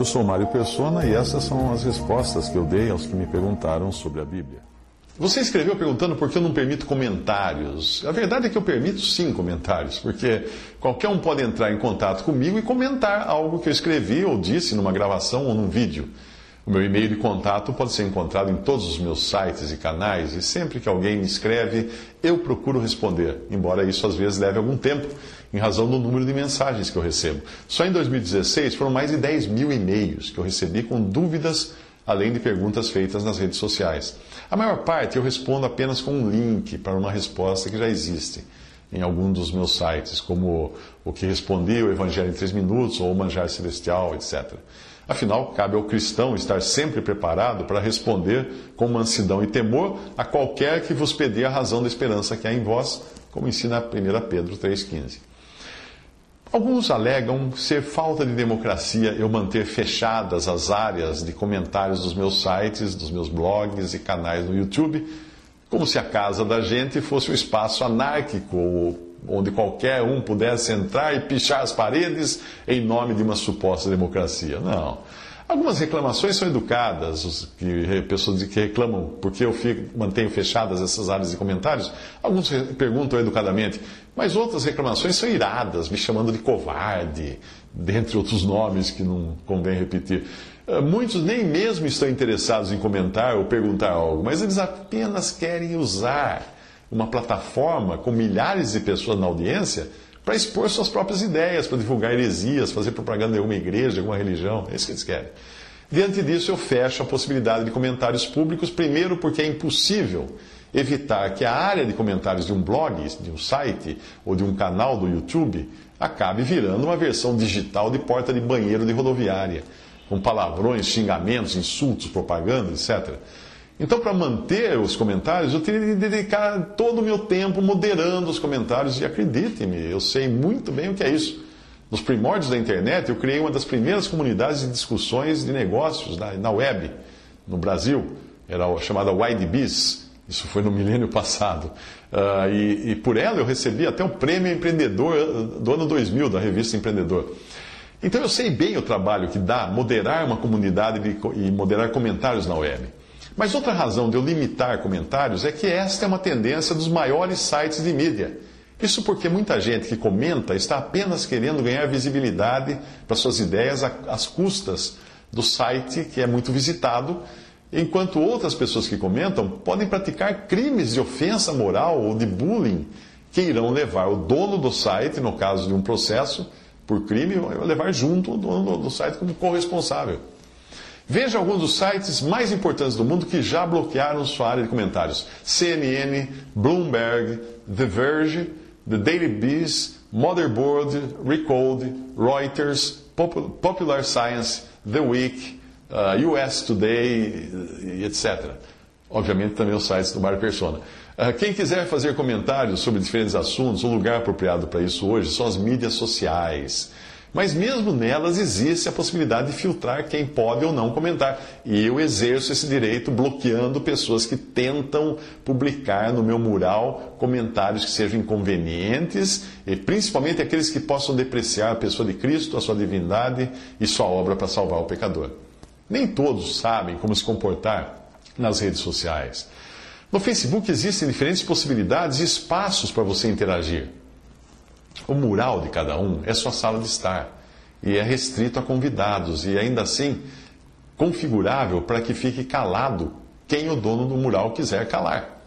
Eu sou Mário Persona e essas são as respostas que eu dei aos que me perguntaram sobre a Bíblia. Você escreveu perguntando por que eu não permito comentários. A verdade é que eu permito sim comentários, porque qualquer um pode entrar em contato comigo e comentar algo que eu escrevi ou disse numa gravação ou num vídeo. O meu e-mail de contato pode ser encontrado em todos os meus sites e canais, e sempre que alguém me escreve, eu procuro responder, embora isso às vezes leve algum tempo, em razão do número de mensagens que eu recebo. Só em 2016 foram mais de 10 mil e-mails que eu recebi com dúvidas além de perguntas feitas nas redes sociais. A maior parte eu respondo apenas com um link para uma resposta que já existe em algum dos meus sites, como o que respondi, o Evangelho em 3 minutos ou o Manjar Celestial, etc. Afinal, cabe ao cristão estar sempre preparado para responder com mansidão e temor a qualquer que vos pedir a razão da esperança que há em vós, como ensina 1 Pedro 3,15. Alguns alegam ser falta de democracia eu manter fechadas as áreas de comentários dos meus sites, dos meus blogs e canais no YouTube, como se a casa da gente fosse um espaço anárquico, onde qualquer um pudesse entrar e pichar as paredes em nome de uma suposta democracia. Não. Algumas reclamações são educadas, que, pessoas que reclamam porque eu fico, mantenho fechadas essas áreas de comentários. Alguns perguntam educadamente, mas outras reclamações são iradas, me chamando de covarde, dentre outros nomes que não convém repetir. Eh, muitos nem mesmo estão interessados em comentar ou perguntar algo, mas eles apenas querem usar uma plataforma com milhares de pessoas na audiência para expor suas próprias ideias, para divulgar heresias, fazer propaganda de alguma igreja, de alguma religião. É isso que eles querem. Diante disso, eu fecho a possibilidade de comentários públicos, primeiro porque é impossível evitar que a área de comentários de um blog, de um site ou de um canal do YouTube acabe virando uma versão digital de porta de banheiro de rodoviária, com palavrões, xingamentos, insultos, propaganda, etc. Então, para manter os comentários, eu teria de dedicar todo o meu tempo moderando os comentários. E acredite-me, eu sei muito bem o que é isso. Nos primórdios da internet, eu criei uma das primeiras comunidades de discussões de negócios na, na web, no Brasil. Era chamada YDBiz. Isso foi no milênio passado. Uh, e, e, por ela eu recebi até o prêmio empreendedor do ano 2000 da revista Empreendedor. Então eu sei bem o trabalho que dá moderar uma comunidade e moderar comentários na web. Mas outra razão de eu limitar comentários é que esta é uma tendência dos maiores sites de mídia. Isso porque muita gente que comenta está apenas querendo ganhar visibilidade para suas ideias às custas do site que é muito visitado, enquanto outras pessoas que comentam podem praticar crimes de ofensa moral ou de bullying que irão levar o dono do site, no caso de um processo por crime, levar junto o dono do site como corresponsável. Veja alguns dos sites mais importantes do mundo que já bloquearam sua área de comentários: CNN, Bloomberg, The Verge, The Daily Beast, Motherboard, Recode, Reuters, Popular Science, The Week, uh, US Today, etc. Obviamente também os sites do Mário Persona. Uh, quem quiser fazer comentários sobre diferentes assuntos, o lugar apropriado para isso hoje são as mídias sociais. Mas mesmo nelas existe a possibilidade de filtrar quem pode ou não comentar. E eu exerço esse direito bloqueando pessoas que tentam publicar no meu mural comentários que sejam inconvenientes, e principalmente aqueles que possam depreciar a pessoa de Cristo, a sua divindade e sua obra para salvar o pecador. Nem todos sabem como se comportar nas redes sociais. No Facebook existem diferentes possibilidades e espaços para você interagir. O mural de cada um é sua sala de estar e é restrito a convidados e ainda assim configurável para que fique calado quem o dono do mural quiser calar.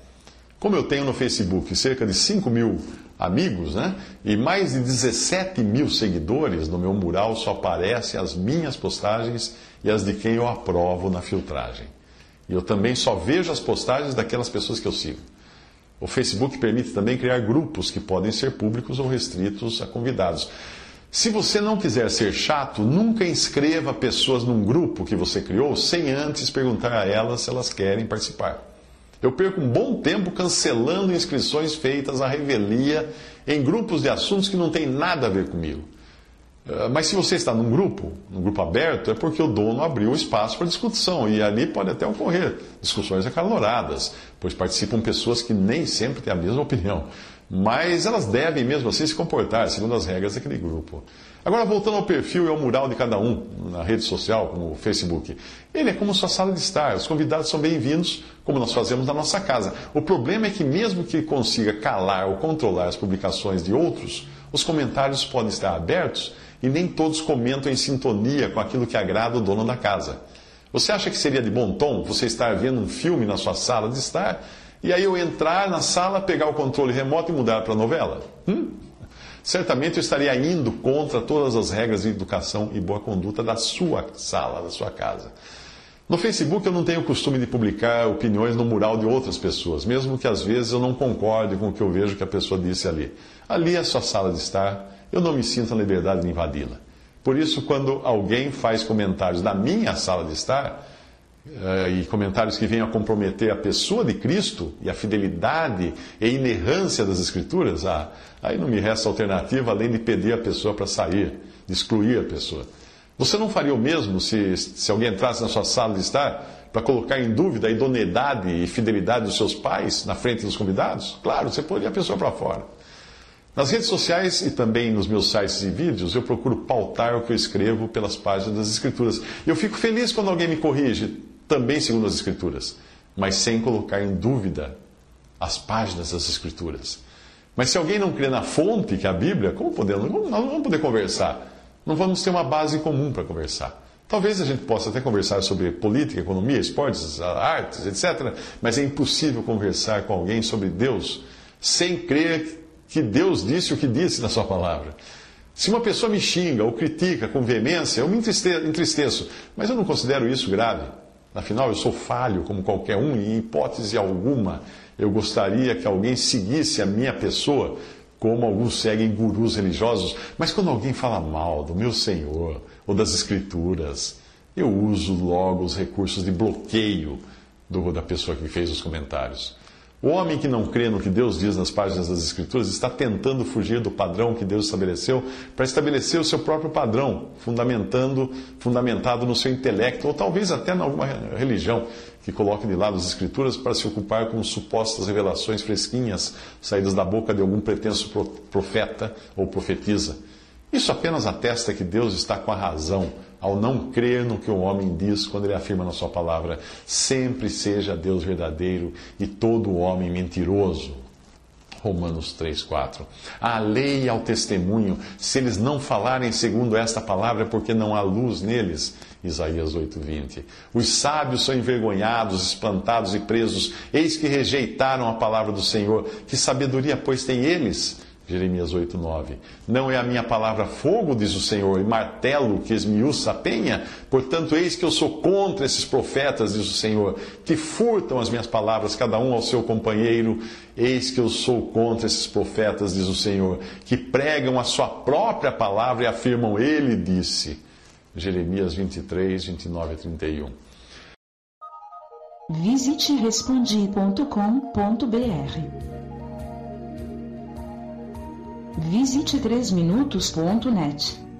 Como eu tenho no Facebook cerca de 5 mil amigos, né? E mais de 17 mil seguidores, no meu mural só aparecem as minhas postagens e as de quem eu aprovo na filtragem. E eu também só vejo as postagens daquelas pessoas que eu sigo. O Facebook permite também criar grupos que podem ser públicos ou restritos a convidados. Se você não quiser ser chato, nunca inscreva pessoas num grupo que você criou sem antes perguntar a elas se elas querem participar. Eu perco um bom tempo cancelando inscrições feitas à revelia em grupos de assuntos que não têm nada a ver comigo. Ah, mas se você está num grupo, num grupo aberto, é porque o dono abriu espaço para discussão e ali pode até ocorrer discussões acaloradas, pois participam pessoas que nem sempre têm a mesma opinião. Mas elas devem mesmo assim se comportar segundo as regras daquele grupo. Agora, voltando ao perfil e ao mural de cada um na rede social, como o Facebook. Ele é como sua sala de estar. Os convidados são bem-vindos, como nós fazemos na nossa casa. O problema é que, mesmo que consiga calar ou controlar as publicações de outros, os comentários podem estar abertos e nem todos comentam em sintonia com aquilo que agrada o dono da casa. Você acha que seria de bom tom você estar vendo um filme na sua sala de estar e aí eu entrar na sala, pegar o controle remoto e mudar para a novela? Hum? Certamente eu estaria indo contra todas as regras de educação e boa conduta da sua sala, da sua casa. No Facebook eu não tenho o costume de publicar opiniões no mural de outras pessoas, mesmo que às vezes eu não concorde com o que eu vejo que a pessoa disse ali. Ali é a sua sala de estar, eu não me sinto a liberdade de invadi-la. Por isso, quando alguém faz comentários na minha sala de estar, uh, e comentários que venham a comprometer a pessoa de Cristo e a fidelidade e inerrância das Escrituras, ah, aí não me resta alternativa além de pedir a pessoa para sair, de excluir a pessoa. Você não faria o mesmo se, se alguém entrasse na sua sala de estar para colocar em dúvida a idoneidade e fidelidade dos seus pais na frente dos convidados? Claro, você poria a pessoa para fora. Nas redes sociais e também nos meus sites e vídeos, eu procuro pautar o que eu escrevo pelas páginas das Escrituras. Eu fico feliz quando alguém me corrige, também segundo as Escrituras, mas sem colocar em dúvida as páginas das Escrituras. Mas se alguém não crê na fonte, que é a Bíblia, como podemos? Não vamos poder conversar. Não vamos ter uma base comum para conversar. Talvez a gente possa até conversar sobre política, economia, esportes, artes, etc. Mas é impossível conversar com alguém sobre Deus sem crer que Deus disse o que disse na Sua palavra. Se uma pessoa me xinga ou critica com veemência, eu me entristeço, mas eu não considero isso grave. Afinal, eu sou falho como qualquer um e, em hipótese alguma, eu gostaria que alguém seguisse a minha pessoa como alguns seguem gurus religiosos. Mas quando alguém fala mal do meu Senhor ou das Escrituras, eu uso logo os recursos de bloqueio do, da pessoa que fez os comentários. O homem que não crê no que Deus diz nas páginas das Escrituras está tentando fugir do padrão que Deus estabeleceu para estabelecer o seu próprio padrão, fundamentando, fundamentado no seu intelecto, ou talvez até em alguma religião que coloque de lado as Escrituras para se ocupar com supostas revelações fresquinhas saídas da boca de algum pretenso profeta ou profetisa. Isso apenas atesta que Deus está com a razão ao não crer no que o homem diz quando ele afirma na sua palavra: sempre seja Deus verdadeiro e todo homem mentiroso. Romanos 3, 4. A lei e ao testemunho, se eles não falarem segundo esta palavra, é porque não há luz neles. Isaías 8, 20. Os sábios são envergonhados, espantados e presos, eis que rejeitaram a palavra do Senhor. Que sabedoria, pois, têm eles? Jeremias 8, 9. Não é a minha palavra fogo, diz o Senhor, e martelo que esmiuça a penha? Portanto, eis que eu sou contra esses profetas, diz o Senhor, que furtam as minhas palavras, cada um ao seu companheiro. Eis que eu sou contra esses profetas, diz o Senhor, que pregam a sua própria palavra e afirmam, Ele disse. Jeremias 23, 29 a 31. Visite respondi.com.br Visite 3minutos.net.